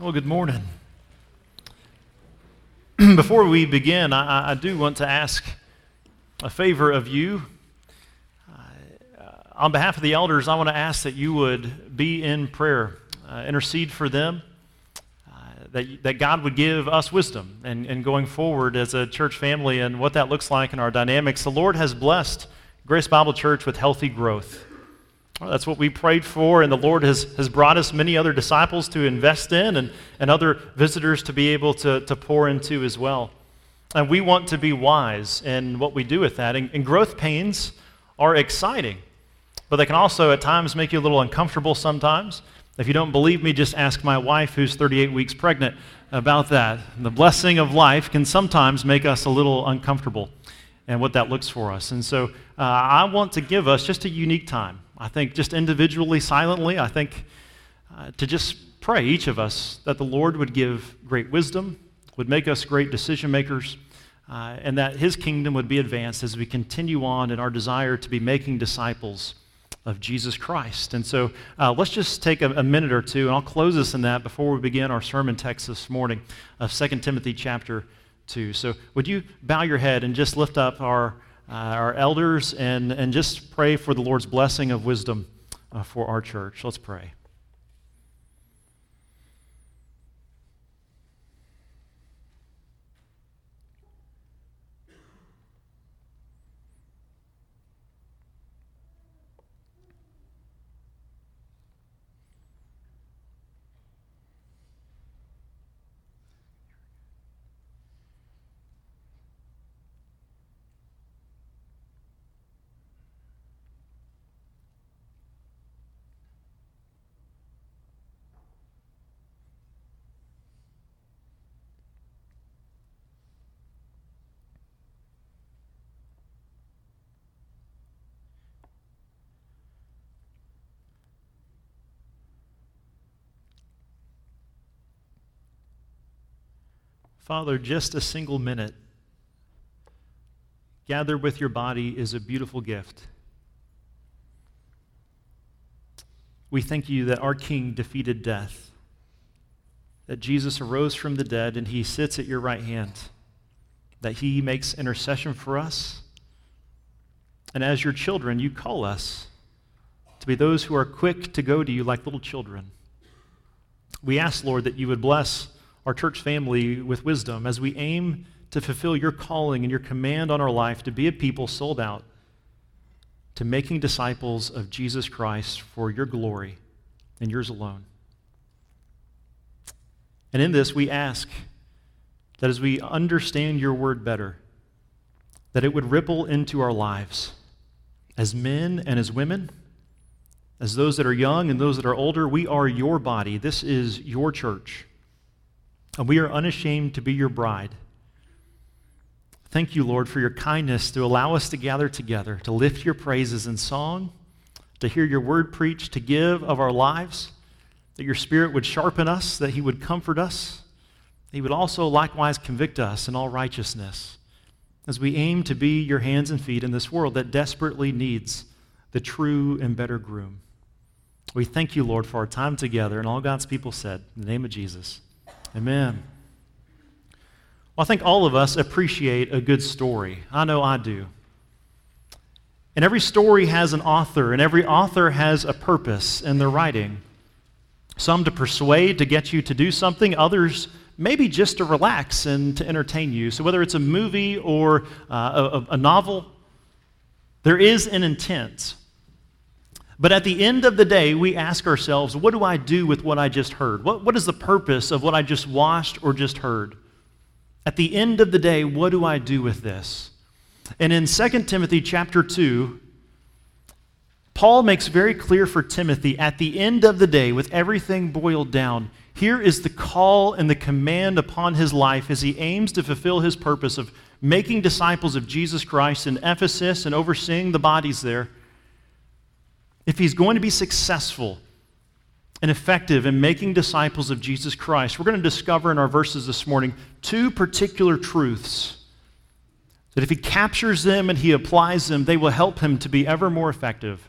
Well, good morning. Before we begin, I, I, do want to ask a favor of you. Uh, on behalf of the elders, I want to ask that you would be in prayer, uh, intercede for them, uh, that, that God would give us wisdom and, and going forward as a church family and what that looks like in our dynamics. The Lord has blessed Grace Bible Church with healthy growth. That's what we prayed for, and the Lord has, has brought us many other disciples to invest in and, and other visitors to be able to, to pour into as well. And we want to be wise in what we do with that. And, and growth pains are exciting, but they can also at times make you a little uncomfortable sometimes. If you don't believe me, just ask my wife, who's 38 weeks pregnant, about that. The blessing of life can sometimes make us a little uncomfortable and what that looks for us. And so uh, I want to give us just a unique time I think just individually, silently, I think uh, to just pray, each of us, that the Lord would give great wisdom, would make us great decision makers, uh, and that His kingdom would be advanced as we continue on in our desire to be making disciples of Jesus Christ. And so uh, let's just take a, a, minute or two, and I'll close this in that before we begin our sermon text this morning of 2 Timothy chapter 2. So would you bow your head and just lift up our uh, our elders and, and just pray for the Lord's blessing of wisdom uh, for our church. Let's pray. Father, just a single minute gathered with your body is a beautiful gift. We thank you that our King defeated death, that Jesus arose from the dead and he sits at your right hand, that he makes intercession for us. And as your children, you call us to be those who are quick to go to you like little children. We ask, Lord, that you would bless our church family with wisdom as we aim to fulfill your calling and your command on our life to be a people sold out to making disciples of Jesus Christ for your glory and yours alone. And in this, we ask that as we understand your word better, that it would ripple into our lives as men and as women, as those that are young and those that are older. We are your body. This is your church. And we are unashamed to be your bride. Thank you, Lord, for your kindness to allow us to gather together, to lift your praises in song, to hear your word preached, to give of our lives, that your spirit would sharpen us, that he would comfort us. He would also likewise convict us in all righteousness as we aim to be your hands and feet in this world that desperately needs the true and better groom. We thank you, Lord, for our time together. And all God's people said, in the name of Jesus. Amen. Well, I think all of us appreciate a good story. I know I do. And every story has an author, and every author has a purpose in their writing. Some to persuade, to get you to do something, others maybe just to relax and to entertain you. So, whether it's a movie or uh, a, a novel, there is an intent. But at the end of the day, we ask ourselves, what do I do with what I just heard? What, what is the purpose of what I just watched or just heard? At the end of the day, what do I do with this? And in 2 Timothy chapter 2, Paul makes very clear for Timothy at the end of the day, with everything boiled down, here is the call and the command upon his life as he aims to fulfill his purpose of making disciples of Jesus Christ in Ephesus and overseeing the bodies there if he's going to be successful and effective in making disciples of Jesus Christ, we're going to discover in our verses this morning two particular truths that if he captures them and he applies them, they will help him to be ever more effective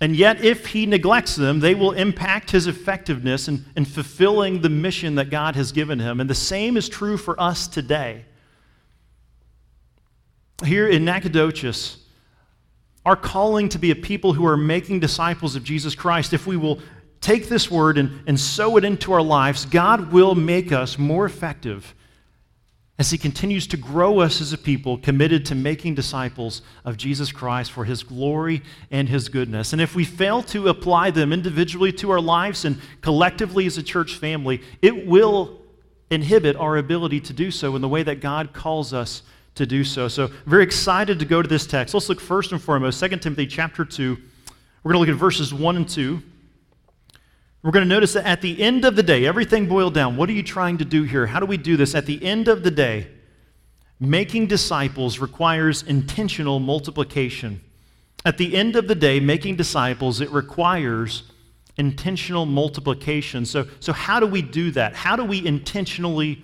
And yet, if he neglects them, they will impact his effectiveness in, in fulfilling the mission that God has given him. And the same is true for us today. Here in Nacogdoches, our calling to be a people who are making disciples of Jesus Christ, if we will take this word and, and sow it into our lives, God will make us more effective as He continues to grow us as a people committed to making disciples of Jesus Christ for His glory and His goodness. And if we fail to apply them individually to our lives and collectively as a church family, it will inhibit our ability to do so in the way that God calls us to do so. So, very excited to go to this text. Let's look first and foremost, 2 Timothy chapter 2. We're going to look at verses 1 and 2. We're going to notice that at the end of the day, everything boiled down. What are you trying to do here? How do we do this? At the end of the day, making disciples requires intentional multiplication. At the end of the day, making disciples, it requires intentional multiplication. So, so how do we do that? How do we intentionally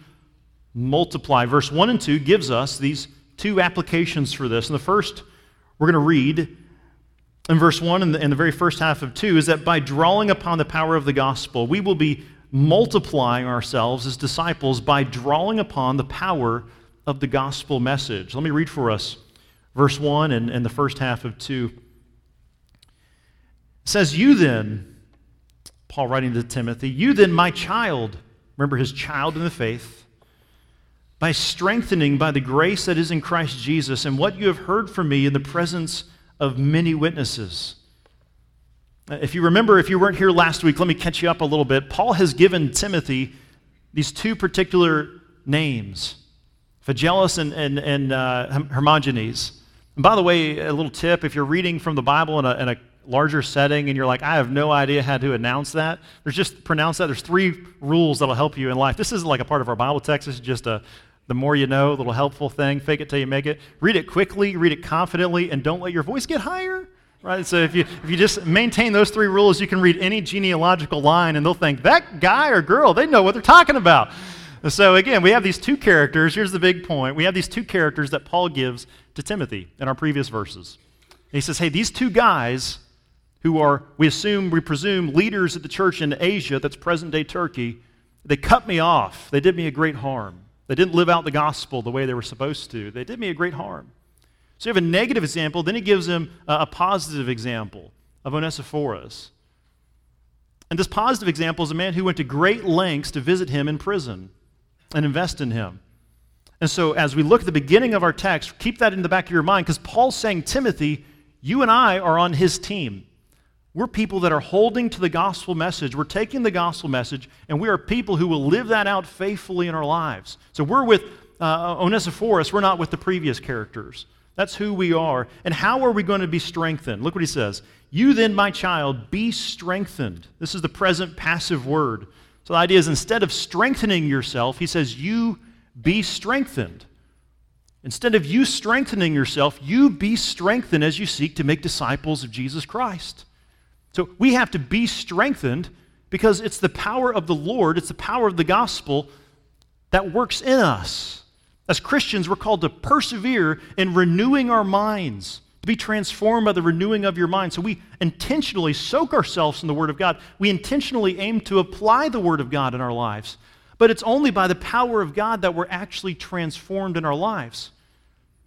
multiply? Verse 1 and 2 gives us these two applications for this. And the first we're going to read in verse 1 and the, the very first half of 2 is that by drawing upon the power of the gospel, we will be multiplying ourselves as disciples by drawing upon the power of the gospel message. Let me read for us verse 1 and, and the first half of 2. It says, You then, Paul writing to Timothy, you then, my child, remember his child in the faith, by strengthening by the grace that is in Christ Jesus and what you have heard from me in the presence of many witnesses. If you remember, if you weren't here last week, let me catch you up a little bit. Paul has given Timothy these two particular names Phygellus and, and, and uh, Hermogenes. And by the way, a little tip if you're reading from the Bible in a, in a larger setting and you're like, I have no idea how to announce that, there's just pronounce that. There's three rules that'll help you in life. This isn't like a part of our Bible text, this is just a, the more you know, little helpful thing. Fake it till you make it. Read it quickly, read it confidently, and don't let your voice get higher. Right? So if you, if you just maintain those three rules, you can read any genealogical line and they'll think, that guy or girl, they know what they're talking about. So again, we have these two characters. Here's the big point. We have these two characters that Paul gives to Timothy in our previous verses. he says, hey, these two guys who are, we assume, we presume, leaders at the church in Asia, that's present day Turkey, they cut me off. They did me a great harm. They didn't live out the gospel the way they were supposed to. They did me a great harm. So you have a negative example, then he gives him a, positive example of Onesiphorus. And this positive example is a man who went to great lengths to visit him in prison and invest in him. And so, as we look at the beginning of our text, keep that in the back of your mind because Paul's saying, Timothy, you and I are on his team. We're people that are holding to the gospel message. We're taking the gospel message, and we are people who will live that out faithfully in our lives. So we're with uh, Onesiphorus, we're not with the previous characters. That's who we are. And how are we going to be strengthened? Look what he says. You then, my child, be strengthened. This is the present passive word. So the idea is instead of strengthening yourself, he says, you be strengthened. Instead of you strengthening yourself, you be strengthened as you seek to make disciples of Jesus Christ. So we have to be strengthened because it's the power of the Lord, it's the power of the gospel that works in us. As Christians, we're called to persevere in renewing our minds, to be transformed by the renewing of your mind. So we intentionally soak ourselves in the Word of God. We intentionally aim to apply the Word of God in our lives. But it's only by the power of God that we're actually transformed in our lives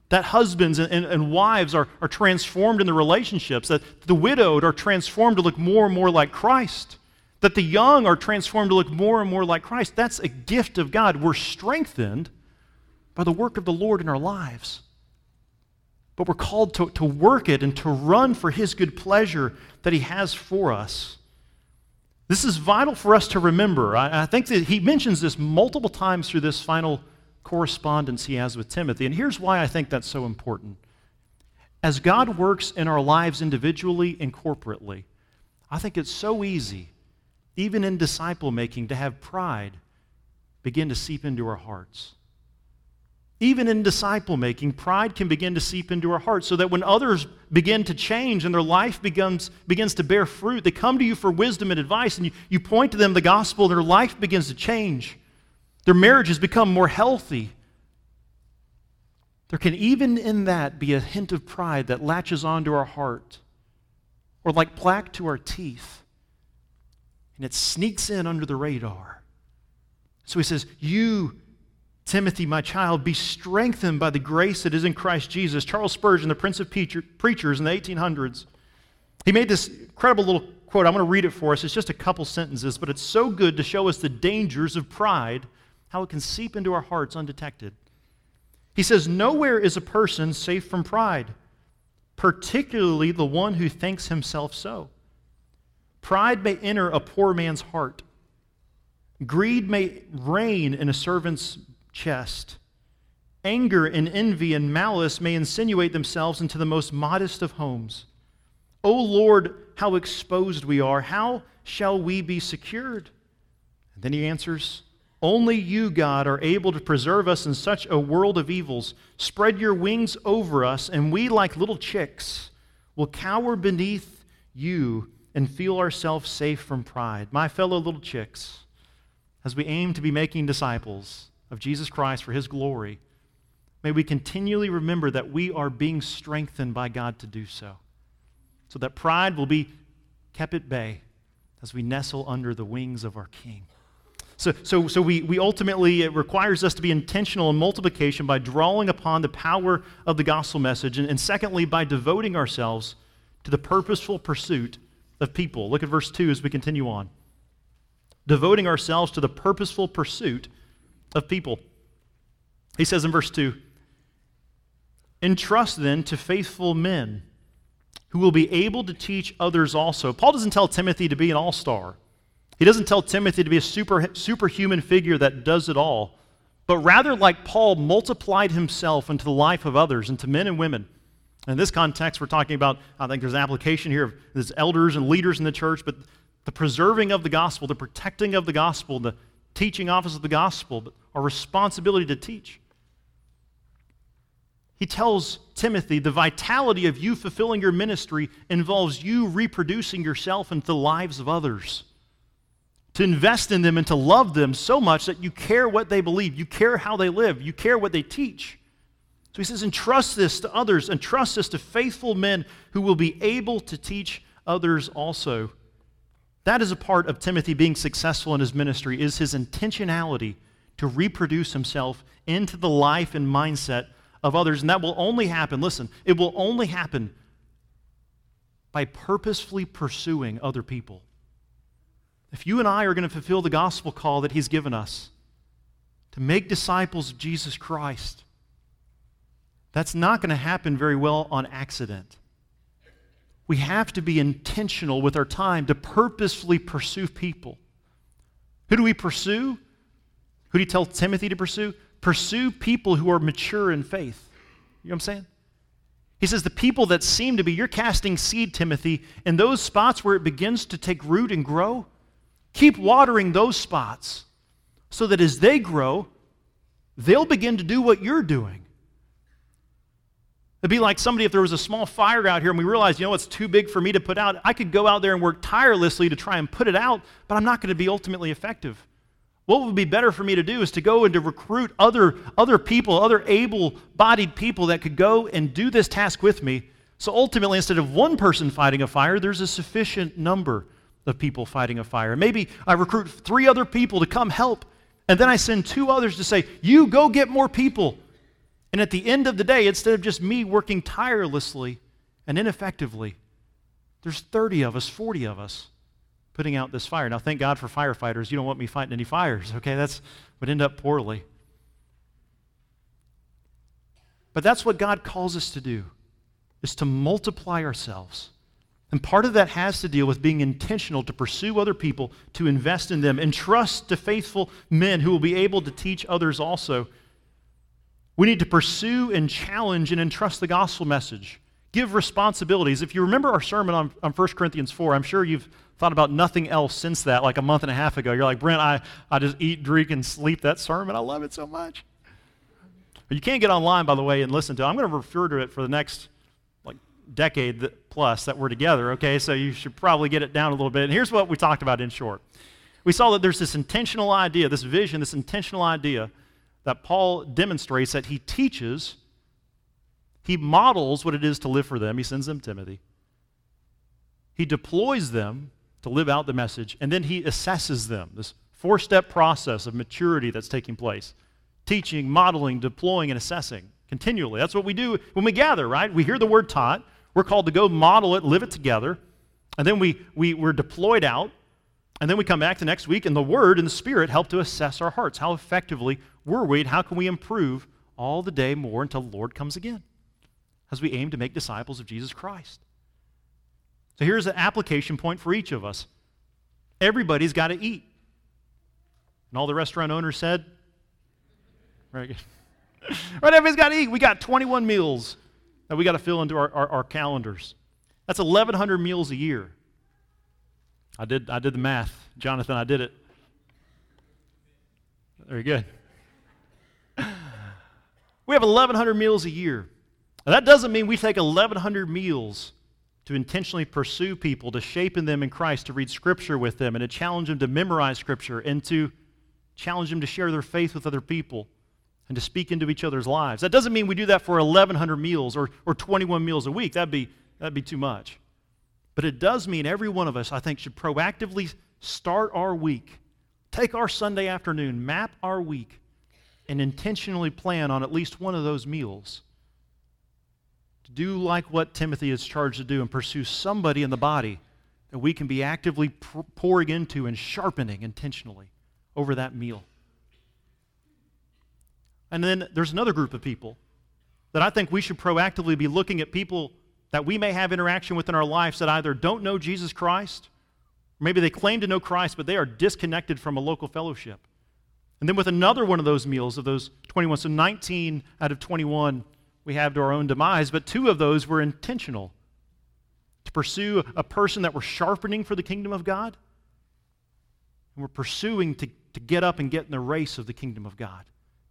that husbands and, and, and, wives are, are transformed in the relationships, that the widowed are transformed to look more and more like Christ, that the young are transformed to look more and more like Christ. That's a gift of God. We're strengthened by the work of the Lord in our lives. But we're called to, to work it and to run for His good pleasure that He has for us. This is vital for us to remember. I, I think that He mentions this multiple times through this final correspondence he has with Timothy. And here's why I think that's so important. As God works in our lives individually and corporately, I think it's so easy, even in disciple making, to have pride begin to seep into our hearts. Even in disciple making, pride can begin to seep into our hearts so that when others begin to change and their life begins, begins to bear fruit, they come to you for wisdom and advice, and you, you point to them the gospel, and their life begins to change. Their marriages become more healthy. There can even in that be a hint of pride that latches onto our heart. or like plaque to our teeth. And it sneaks in under the radar. So he says, You, Timothy, my child, be strengthened by the grace that is in Christ Jesus. Charles Spurgeon, the Prince of Preachers in the 1800s, he made this incredible little quote. I'm going to read it for us. It's just a couple sentences, but it's so good to show us the dangers of pride, how it can seep into our hearts undetected. He says, Nowhere is a person safe from pride, particularly the one who thinks himself so. Pride may enter a poor man's heart, greed may reign in a servant's chest. Anger and envy and malice may insinuate themselves into the most modest of homes. O Lord, how exposed we are. How shall we be secured? And then he answers, Only you, God, are able to preserve us in such a world of evils. Spread your wings over us, and we, like little chicks, will cower beneath you and feel ourselves safe from pride. My fellow little chicks, as we aim to be making disciples of Jesus Christ for his glory, may we continually remember that we are being strengthened by God to do so so that pride will be kept at bay as we nestle under the wings of our King. So, so, so we, we ultimately, it requires us to be intentional in multiplication by drawing upon the power of the gospel message, and, and secondly, by devoting ourselves to the purposeful pursuit of people. Look at verse 2 as we continue on. Devoting ourselves to the purposeful pursuit of people. He says in verse 2 Entrust then to faithful men who will be able to teach others also. Paul doesn't tell Timothy to be an all star, he doesn't tell Timothy to be a super, superhuman figure that does it all, but rather, like Paul, multiplied himself into the life of others, into men and women. In this context, we're talking about, I think there's an application here of there's elders and leaders in the church, but the preserving of the gospel, the protecting of the gospel, the teaching office of the gospel, but our responsibility to teach. He tells Timothy the vitality of you fulfilling your ministry involves you reproducing yourself into the lives of others. To invest in them and to love them so much that you care what they believe, you care how they live, you care what they teach. So he says, entrust this to others, entrust this to faithful men who will be able to teach others also. That is a part of Timothy being successful in his ministry, is his intentionality to reproduce himself into the life and mindset of others. And that will only happen, listen, it will only happen by purposefully pursuing other people. If you and I are going to fulfill the gospel call that He's given us to make disciples of Jesus Christ, that's not going to happen very well on accident. We have to be intentional with our time to purposefully pursue people. Who do we pursue? Who do you tell Timothy to pursue? Pursue people who are mature in faith. You know what I'm saying? He says, the people that seem to be, you're casting seed, Timothy, in those spots where it begins to take root and grow. Keep watering those spots so that as they grow, they'll begin to do what you're doing. It'd be like somebody if there was a small fire out here and we realized, you know, it's too big for me to put out. I could go out there and work tirelessly to try and put it out, but I'm not going to be ultimately effective. What would be better for me to do is to go and to recruit other, other people, other able bodied people that could go and do this task with me. So ultimately, instead of one person fighting a fire, there's a sufficient number of people fighting a fire. Maybe I recruit three other people to come help, and then I send two others to say, You go get more people. And at the end of the day, instead of just me working tirelessly and ineffectively, there's 30 of us, 40 of us putting out this fire. Now, thank God for firefighters. You don't want me fighting any fires, okay? That's would end up poorly. But that's what God calls us to do, is to multiply ourselves. And part of that has to deal with being intentional to pursue other people, to invest in them, and trust to faithful men who will be able to teach others also. We need to pursue and challenge and entrust the gospel message. Give responsibilities. If you remember our sermon on, on 1 Corinthians 4, I'm sure you've thought about nothing else since that, like a month and a half ago. You're like, Brent, I, I just eat, drink, and sleep that sermon. I love it so much. You can't get online, by the way, and listen to it. I'm going to refer to it for the next decade plus that we're together, okay? So you should probably get it down a little bit. And here's what we talked about in short. We saw that there's this intentional idea, this vision, this intentional idea that Paul demonstrates that he teaches, he models what it is to live for them. He sends them Timothy. he deploys them to live out the message, and then he assesses them. This four step process of maturity that's taking place teaching, modeling, deploying, and assessing continually. That's what we do when we gather, right? We hear the word taught. We're called to go model it, live it together. And then we, we, we're deployed out. And then we come back the next week, and the Word and the Spirit help to assess our hearts. How effectively were we, and how can we improve all the day more until the Lord comes again as we aim to make disciples of Jesus Christ? So here's an application point for each of us everybody's got to eat. And all the restaurant owners said, right, everybody's got to eat. We got 21 meals that we got to fill into our, our, our calendars. That's 1,100 meals a year. I did, I did the math. Jonathan, I did it. Very good. We have 1,100 meals a year. Now, that doesn't mean we take 1,100 meals to intentionally pursue people, to shape in them in Christ, to read Scripture with them, and to challenge them to memorize Scripture, and to challenge them to share their faith with other people, and to speak into each other's lives. That doesn't mean we do that for 1,100 meals or, or 21 meals a week. That'd be, that'd be too much. But it does mean every one of us, I think, should proactively start our week, take our Sunday afternoon, map our week, and intentionally plan on at least one of those meals to do like what Timothy is charged to do and pursue somebody in the body that we can be actively pouring into and sharpening intentionally over that meal. And then there's another group of people that I think we should proactively be looking at people that we may have interaction with in our lives that either don't know Jesus Christ, or maybe they claim to know Christ, but they are disconnected from a local fellowship. And then with another one of those meals, of those 21, so 19 out of 21 we have to our own demise, but two of those were intentional to pursue a person that we're sharpening for the kingdom of God. And we're pursuing to, to get up and get in the race of the kingdom of God,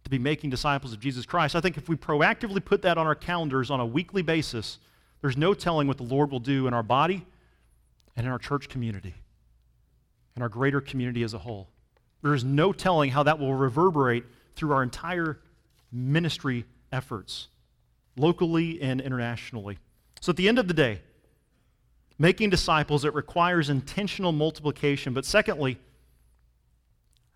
to be making disciples of Jesus Christ. I think if we proactively put that on our calendars on a weekly basis, there's no telling what the Lord will do in our body and in our church community and our greater community as a whole. There is no telling how that will reverberate through our entire ministry efforts, locally and internationally. So at the end of the day, making disciples, it requires intentional multiplication. But secondly,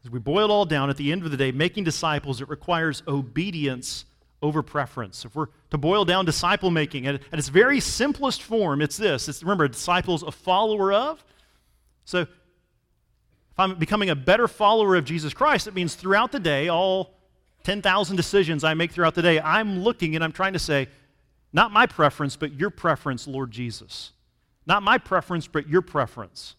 as we boil it all down, at the end of the day, making disciples, it requires obedience over preference. If we're to boil down disciple making at, at its very simplest form, it's this. It's remember, a disciple is a follower of. So if I'm becoming a better follower of Jesus Christ, it means throughout the day, all 10,000 decisions I make throughout the day, I'm looking and I'm trying to say, not my preference, but your preference, Lord Jesus. Not my preference, but your preference.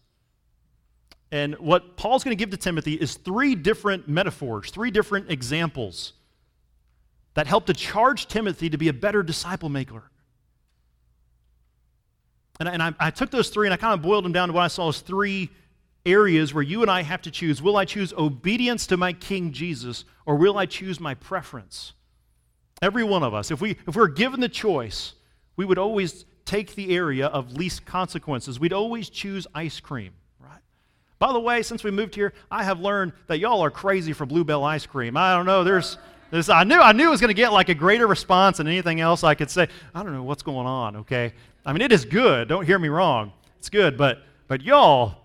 And what Paul's going to give to Timothy is three different metaphors, three different examples that help to charge Timothy to be a better disciple maker. And, and I, I took those three and I kind of boiled them down to what I saw as three areas where you and I have to choose will I choose obedience to my King Jesus or will I choose my preference? Every one of us, if, we, if we're given the choice, we would always take the area of least consequences. We'd always choose ice cream? By the way, since we moved here, I have learned that y'all are crazy for Blue Bell ice cream. I don't know, there's. This, I knew I knew it was going to get like a greater response than anything else I could say. I don't know what's going on, okay? I mean, it is good. Don't hear me wrong. It's good, but but y'all,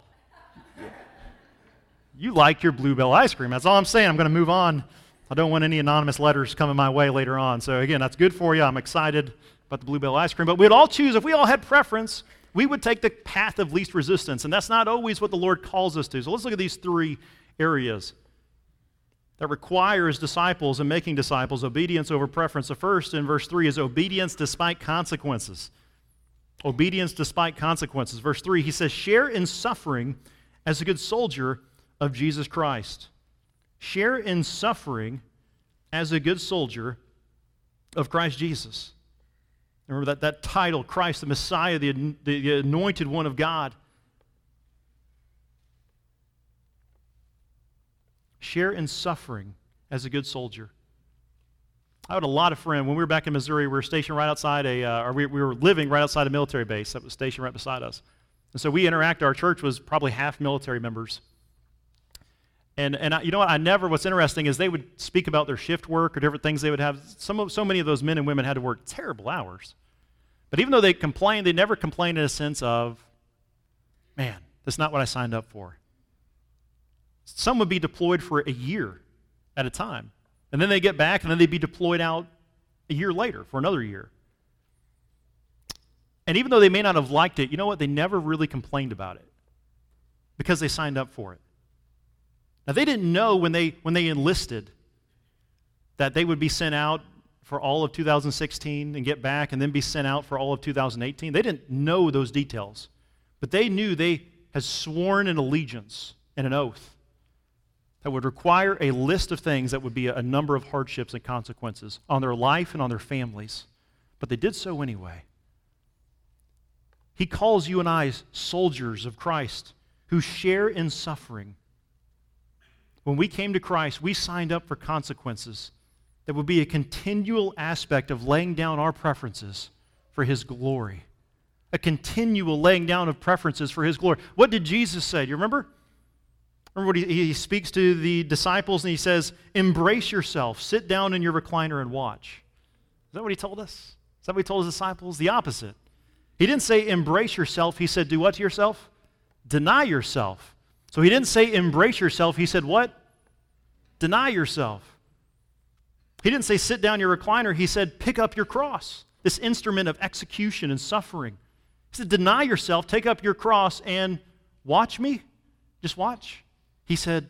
you like your Blue Bell ice cream. That's all I'm saying. I'm going to move on. I don't want any anonymous letters coming my way later on. So, again, that's good for you. I'm excited about the Blue Bell ice cream. But we'd all choose, if we all had preference, we would take the path of least resistance. And that's not always what the Lord calls us to. So, let's look at these three areas that requires disciples and making disciples obedience over preference. The first in verse 3 is obedience despite consequences. Obedience despite consequences. Verse 3, he says, Share in suffering as a good soldier of Jesus Christ. Share in suffering as a good soldier of Christ Jesus. Remember that, that title, Christ, the Messiah, the, the, the anointed one of God. Share in suffering as a good soldier. I had a lot of friends. When we were back in Missouri, we were stationed right outside a, uh, or we, we were living right outside a military base that was stationed right beside us. And so we interact, our church was probably half military members. And, and I, you know what? I never, what's interesting is they would speak about their shift work or different things they would have. Some of, so many of those men and women had to work terrible hours. But even though they complained, they never complained in a sense of man, that's not what I signed up for. Some would be deployed for a year at a time. And then they get back, and then they'd be deployed out a year later for another year. And even though they may not have liked it, you know what? They never really complained about it because they signed up for it. Now, they didn't know when they, when they enlisted that they would be sent out for all of 2016 and get back and then be sent out for all of 2018. They didn't know those details, but they knew they had sworn an allegiance and an oath that would require a list of things that would be a number of hardships and consequences on their life and on their families. But they did so anyway. He calls you and I soldiers of Christ who share in suffering. When we came to Christ, we signed up for consequences that would be a continual aspect of laying down our preferences for His glory. A continual laying down of preferences for His glory. What did Jesus say? Do you remember? Remember what he, he speaks to the disciples and he says, Embrace yourself, sit down in your recliner and watch. Is that what he told us? Is that what he told his disciples? The opposite. He didn't say embrace yourself, he said, Do what to yourself? Deny yourself. So he didn't say embrace yourself, he said, What? Deny yourself. He didn't say sit down your recliner, he said, Pick up your cross, this instrument of execution and suffering. He said, Deny yourself, take up your cross, and watch me. Just watch. He said,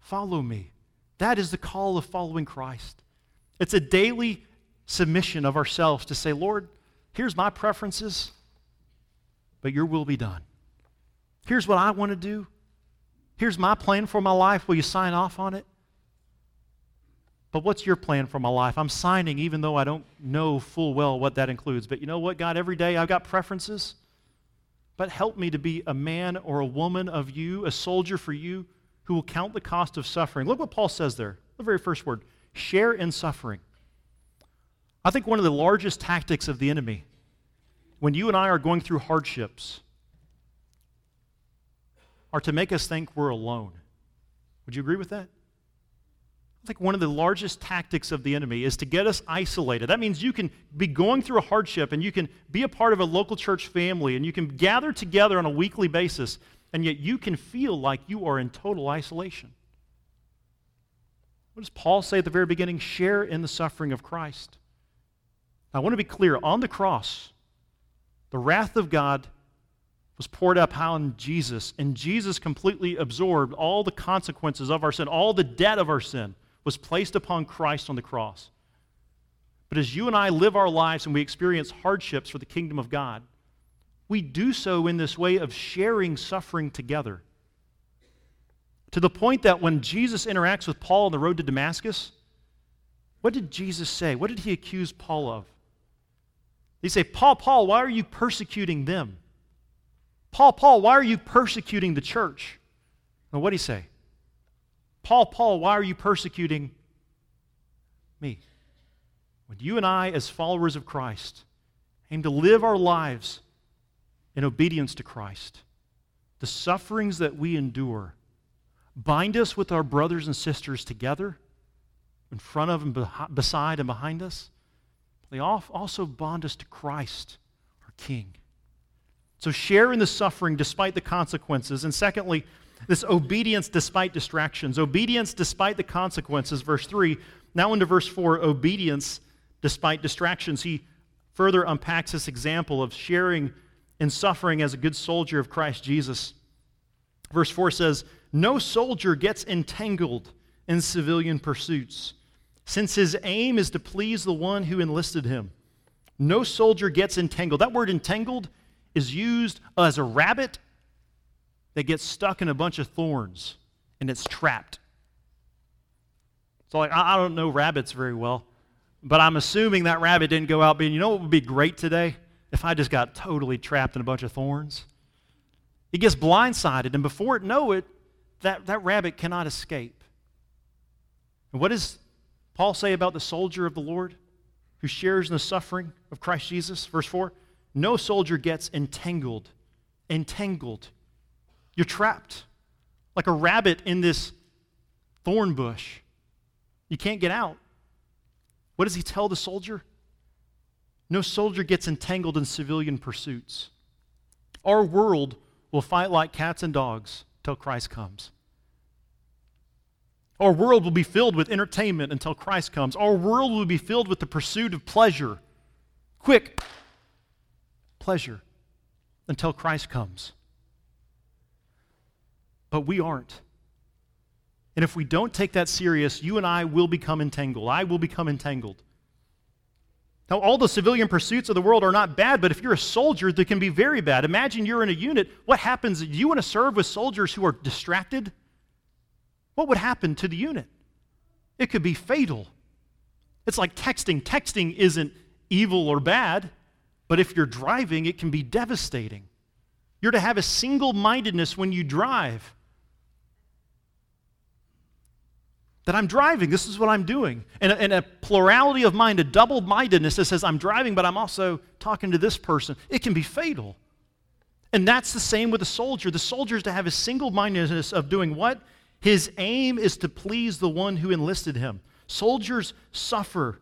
Follow me. That is the call of following Christ. It's a daily submission of ourselves to say, Lord, here's my preferences, but your will be done. Here's what I want to do. Here's my plan for my life. Will you sign off on it? But what's your plan for my life? I'm signing even though I don't know full well what that includes. But you know what, God? Every day I've got preferences but help me to be a man or a woman of you, a soldier for you, who will count the cost of suffering. Look what Paul says there, the very first word share in suffering. I think one of the largest tactics of the enemy, when you and I are going through hardships, are to make us think we're alone. Would you agree with that? I think one of the largest tactics of the enemy is to get us isolated. That means you can be going through a hardship and you can be a part of a local church family and you can gather together on a weekly basis, and yet you can feel like you are in total isolation. What does Paul say at the very beginning? Share in the suffering of Christ. I want to be clear on the cross, the wrath of God was poured up on Jesus, and Jesus completely absorbed all the consequences of our sin, all the debt of our sin was placed upon Christ on the cross. But as you and I live our lives and we experience hardships for the kingdom of God, we do so in this way of sharing suffering together. To the point that when Jesus interacts with Paul on the road to Damascus, what did Jesus say? What did he accuse Paul of? He say, Paul, Paul, why are you persecuting them? Paul, Paul, why are you persecuting the church? And what did he say? Paul, Paul, why are you persecuting me? When you and I, as followers of Christ, aim to live our lives in obedience to Christ, the sufferings that we endure bind us with our brothers and sisters together, in front of and beside and behind us. They also bond us to Christ, our King. So share in the suffering despite the consequences. And secondly, this obedience despite distractions, obedience despite the consequences, verse 3. Now into verse 4, obedience despite distractions. He further unpacks this example of sharing in suffering as a good soldier of Christ Jesus. Verse 4 says, No soldier gets entangled in civilian pursuits, since his aim is to please the one who enlisted him. No soldier gets entangled. That word entangled is used as a rabbit that gets stuck in a bunch of thorns and it's trapped. So, like, I, don't know rabbits very well, but I'm assuming that rabbit didn't go out being, you know what would be great today? If I just got totally trapped in a bunch of thorns. It gets blindsided, and before it know it, that, that rabbit cannot escape. And what does Paul say about the soldier of the Lord who shares in the suffering of Christ Jesus? Verse 4 No soldier gets entangled, entangled you're trapped like a rabbit in this thorn bush. You can't get out. What does he tell the soldier? No soldier gets entangled in civilian pursuits. Our world will fight like cats and dogs till Christ comes. Our world will be filled with entertainment until Christ comes. Our world will be filled with the pursuit of pleasure. Quick pleasure until Christ comes. But we aren't. And if we don't take that serious, you and I will become entangled. I will become entangled. Now, all the civilian pursuits of the world are not bad, but if you're a soldier, they can be very bad. Imagine you're in a unit. What happens? You want to serve with soldiers who are distracted? What would happen to the unit? It could be fatal. It's like texting. Texting isn't evil or bad, but if you're driving, it can be devastating. You're to have a single mindedness when you drive. that I'm driving. This is what I'm doing. And a, and a plurality of mind, a double mindedness that says, I'm driving, but I'm also talking to this person. It can be fatal. And that's the same with a soldier. The soldier is to have a single mindedness of doing what? His aim is to please the one who enlisted him. Soldiers suffer.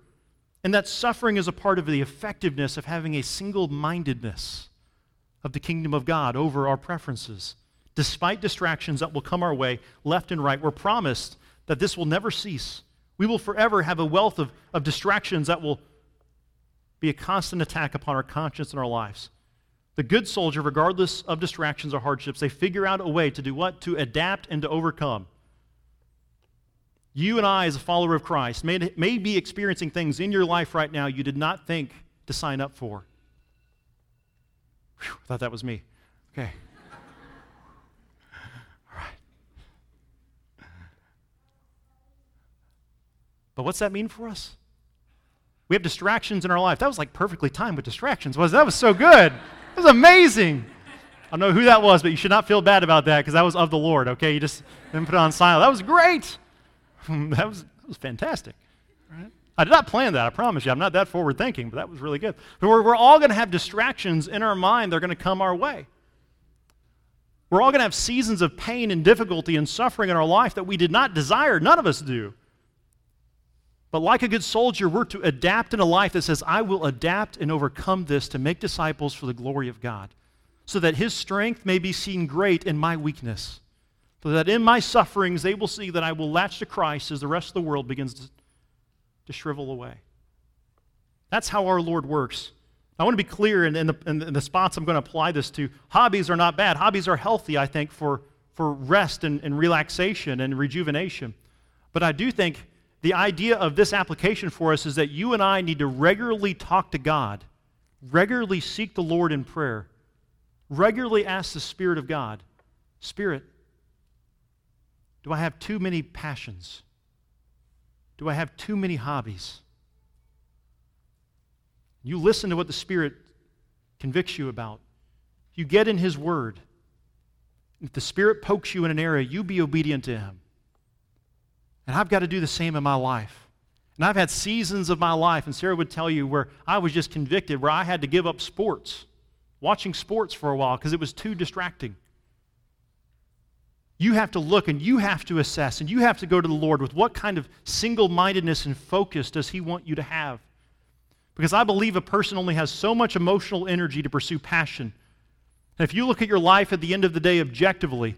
And that suffering is a part of the effectiveness of having a single mindedness of the kingdom of God over our preferences. Despite distractions that will come our way left and right, we're promised that this will never cease. We will forever have a wealth of, of distractions that will be a constant attack upon our conscience and our lives. The good soldier, regardless of distractions or hardships, they figure out a way to do what? To adapt and to overcome. You and I, as a follower of Christ, may, may be experiencing things in your life right now you did not think to sign up for. Whew, I thought that was me. Okay. All right. But what's that mean for us? We have distractions in our life. That was like perfectly timed with distractions, was That was so good. It was amazing. I don't know who that was, but you should not feel bad about that because that was of the Lord, okay? You just didn't put it on silent. That was great. that, was, that was fantastic. Right? I did not plan that, I promise you. I'm not that forward thinking, but that was really good. We're, we're all going to have distractions in our mind. They're going to come our way. We're all going to have seasons of pain and difficulty and suffering in our life that we did not desire. None of us do. But like a good soldier, we're to adapt in a life that says, I will adapt and overcome this to make disciples for the glory of God, so that his strength may be seen great in my weakness, so that in my sufferings they will see that I will latch to Christ as the rest of the world begins to, to shrivel away. That's how our Lord works. I want to be clear in, in, the, in the spots I'm going to apply this to. Hobbies are not bad. Hobbies are healthy, I think, for, for rest and, and relaxation and rejuvenation. But I do think the idea of this application for us is that you and I need to regularly talk to God, regularly seek the Lord in prayer, regularly ask the Spirit of God Spirit, do I have too many passions? Do I have too many hobbies? You listen to what the Spirit convicts you about. You get in His Word. If the Spirit pokes you in an area, you be obedient to Him. And I've got to do the same in my life. And I've had seasons of my life, and Sarah would tell you, where I was just convicted, where I had to give up sports, watching sports for a while, because it was too distracting. You have to look and you have to assess and you have to go to the Lord with what kind of single mindedness and focus does He want you to have? Because I believe a person only has so much emotional energy to pursue passion. And if you look at your life at the end of the day objectively,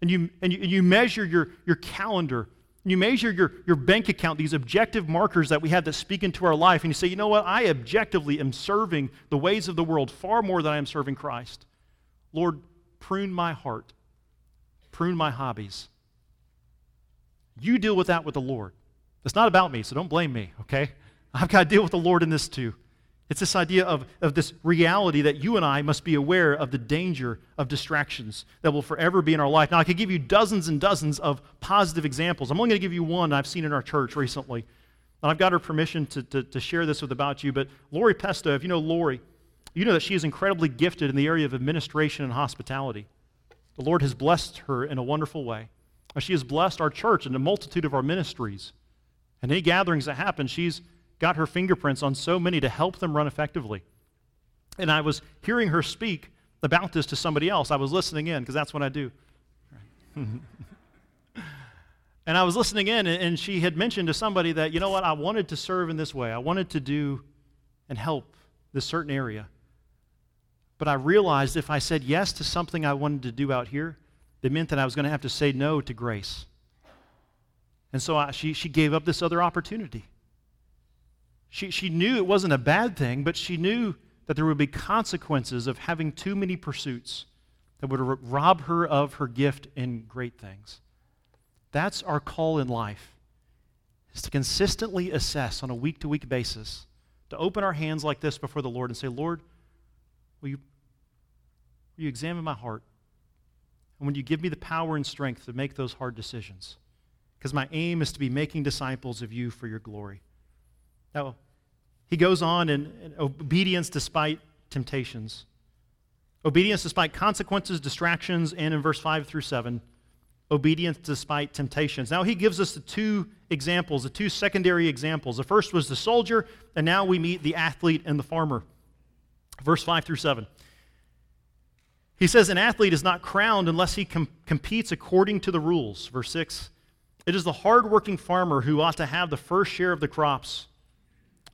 and you, and you, and you measure your, your calendar you measure your, your bank account, these objective markers that we have that speak into our life, and you say, you know what? I objectively am serving the ways of the world far more than I am serving Christ. Lord, prune my heart, prune my hobbies. You deal with that with the Lord. It's not about me, so don't blame me, okay? I've got to deal with the Lord in this too. It's this idea of, of this reality that you and I must be aware of the danger of distractions that will forever be in our life. Now, I could give you dozens and dozens of positive examples. I'm only going to give you one I've seen in our church recently. And I've got her permission to, to, to share this with about you. But Lori Pesto, if you know Lori, you know that she is incredibly gifted in the area of administration and hospitality. The Lord has blessed her in a wonderful way. She has blessed our church and a multitude of our ministries. And any gatherings that happen, she's got her fingerprints on so many to help them run effectively. And I was hearing her speak about this to somebody else. I was listening in because that's what I do. and I was listening in, and she had mentioned to somebody that, you know what, I wanted to serve in this way. I wanted to do and help this certain area. But I realized if I said yes to something I wanted to do out here, it meant that I was going to have to say no to grace. And so I, she, she gave up this other opportunity. She, she knew it wasn't a bad thing, but she knew that there would be consequences of having too many pursuits that would rob her of her gift in great things. That's our call in life, is to consistently assess on a week-to-week basis, to open our hands like this before the Lord and say, Lord, will you, will you examine my heart? And when you give me the power and strength to make those hard decisions, because my aim is to be making disciples of you for your glory. Now, he goes on in, in obedience despite temptations. Obedience despite consequences, distractions, and in verse 5 through 7, obedience despite temptations. Now he gives us the two examples, the two secondary examples. The first was the soldier, and now we meet the athlete and the farmer. Verse 5 through 7. He says, An athlete is not crowned unless he com- competes according to the rules. Verse 6. It is the hardworking farmer who ought to have the first share of the crops.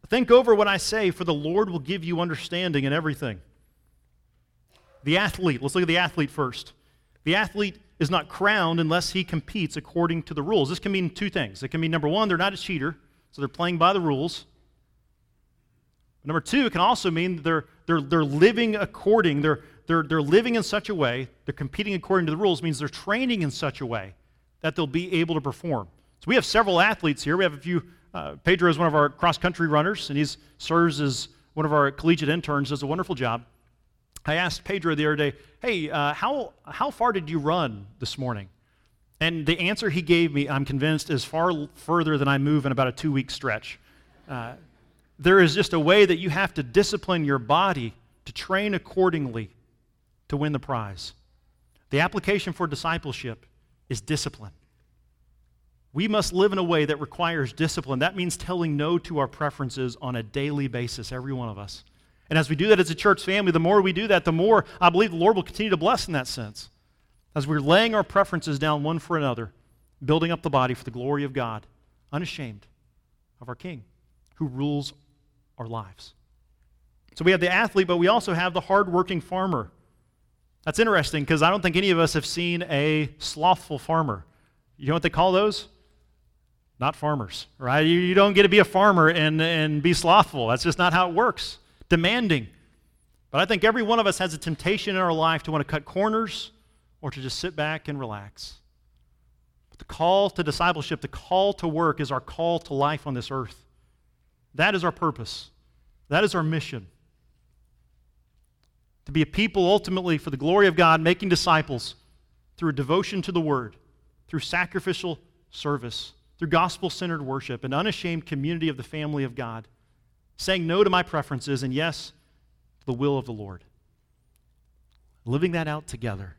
Think over what I say, for the Lord will give you understanding in everything. The athlete, let's look at the athlete first. The athlete is not crowned unless he competes according to the rules. This can mean two things. It can mean, number one, they're not a cheater, so they're playing by the rules. Number two, it can also mean they're, they're, they're living according, they're, they're, they're living in such a way, they're competing according to the rules, means they're training in such a way that they'll be able to perform. So we have several athletes here. We have a few. Uh, Pedro is one of our cross country runners, and he serves as one of our collegiate interns, does a wonderful job. I asked Pedro the other day, hey, uh, how, how far did you run this morning? And the answer he gave me, I'm convinced, is far further than I move in about a two week stretch. Uh, there is just a way that you have to discipline your body to train accordingly to win the prize. The application for discipleship is discipline. We must live in a way that requires discipline. That means telling no to our preferences on a daily basis, every one of us. And as we do that as a church family, the more we do that, the more I believe the Lord will continue to bless in that sense. As we're laying our preferences down one for another, building up the body for the glory of God, unashamed of our King who rules our lives. So we have the athlete, but we also have the hardworking farmer. That's interesting because I don't think any of us have seen a slothful farmer. You know what they call those? Not farmers, right? You, you don't get to be a farmer and, and be slothful. That's just not how it works demanding. But I think every one of us has a temptation in our life to want to cut corners or to just sit back and relax. But the call to discipleship, the call to work, is our call to life on this earth. That is our purpose, that is our mission. To be a people ultimately for the glory of God, making disciples through devotion to the Word, through sacrificial service, through gospel centered worship, an unashamed community of the family of God saying no to my preferences and yes to the will of the Lord. Living that out together.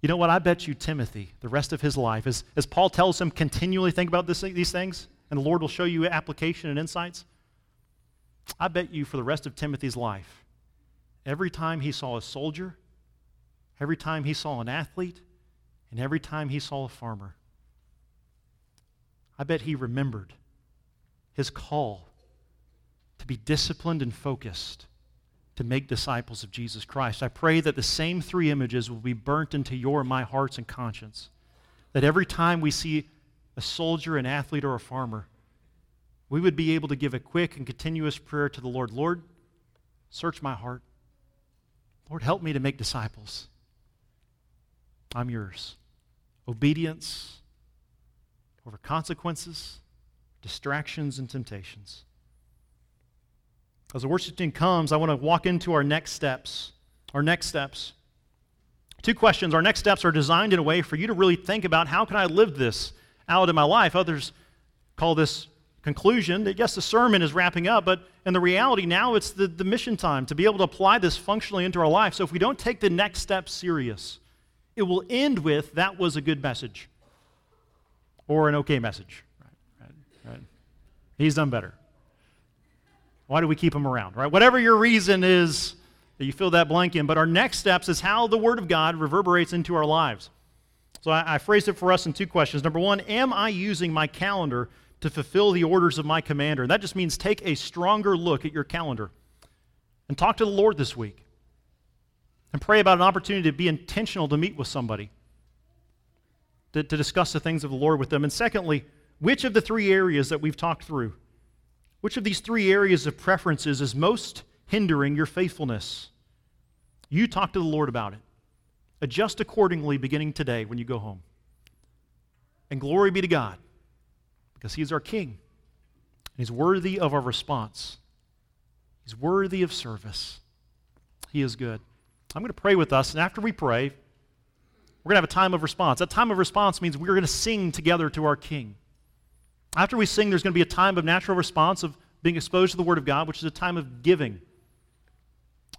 You know what? I bet you Timothy, the rest of his life, as, as Paul tells him, continually think about this, these things, and the Lord will show you application and insights. I bet you for the rest of Timothy's life, every time he saw a soldier, every time he saw an athlete, and every time he saw a farmer, I bet he remembered his call to be disciplined and focused to make disciples of Jesus Christ. I pray that the same three images will be burnt into your and my hearts and conscience. That every time we see a soldier, an athlete, or a farmer, we would be able to give a quick and continuous prayer to the Lord Lord, search my heart. Lord, help me to make disciples. I'm yours. Obedience over consequences, distractions, and temptations. As the worship team comes, I want to walk into our next steps. Our next steps. Two questions. Our next steps are designed in a way for you to really think about how can I live this out in my life. Others call this conclusion that yes, the sermon is wrapping up, but in the reality now it's the, the mission time to be able to apply this functionally into our life. So if we don't take the next step serious, it will end with that was a good message or an okay message. Right, right, right. He's done better. Why do we keep them around, right? Whatever your reason is that you fill that blank in. But our next steps is how the Word of God reverberates into our lives. So I, I phrased it for us in two questions. Number one, am I using my calendar to fulfill the orders of my commander? And that just means take a stronger look at your calendar and talk to the Lord this week. And pray about an opportunity to be intentional to meet with somebody, to, to discuss the things of the Lord with them. And secondly, which of the three areas that we've talked through, which of these three areas of preferences is most hindering your faithfulness? You talk to the Lord about it. Adjust accordingly beginning today when you go home. And glory be to God, because He is our King. He's worthy of our response. He's worthy of service. He is good. I'm going to pray with us, and after we pray, we're going to have a time of response. That time of response means we're going to sing together to our King. After we sing, there's going to be a time of natural response of being exposed to the Word of God, which is a time of giving.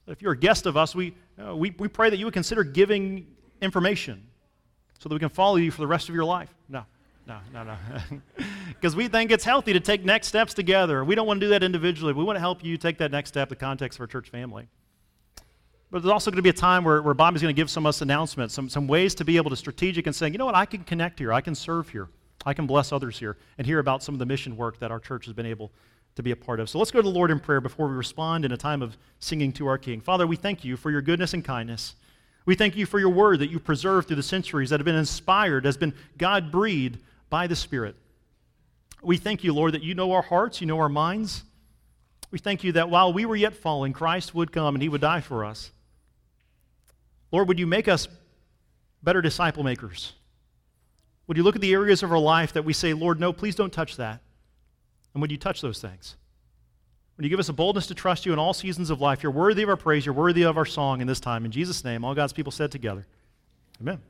If you're a guest of us, we, uh, we, we pray that you would consider giving information so that we can follow you for the rest of your life. No, no, no, no. Because we think it's healthy to take next steps together. We don't want to do that individually. We want to help you take that next step the context of our church family. But there's also going to be a time where, where Bobby's going to give some of us announcements, some, some ways to be able to strategic and saying, you know what, I can connect here, I can serve here, I can bless others here, and hear about some of the mission work that our church has been able to be a part of. So let's go to the Lord in prayer before we respond in a time of singing to our King. Father, we thank you for your goodness and kindness. We thank you for your word that you've preserved through the centuries, that have been inspired, has been God breathed by the Spirit. We thank you, Lord, that you know our hearts, you know our minds. We thank you that while we were yet falling, Christ would come and he would die for us. Lord, would you make us better disciple makers? Would you look at the areas of our life that we say, Lord, no, please don't touch that? And would you touch those things? Would you give us a boldness to trust you in all seasons of life? You're worthy of our praise. You're worthy of our song in this time. In Jesus' name, all God's people said together. Amen.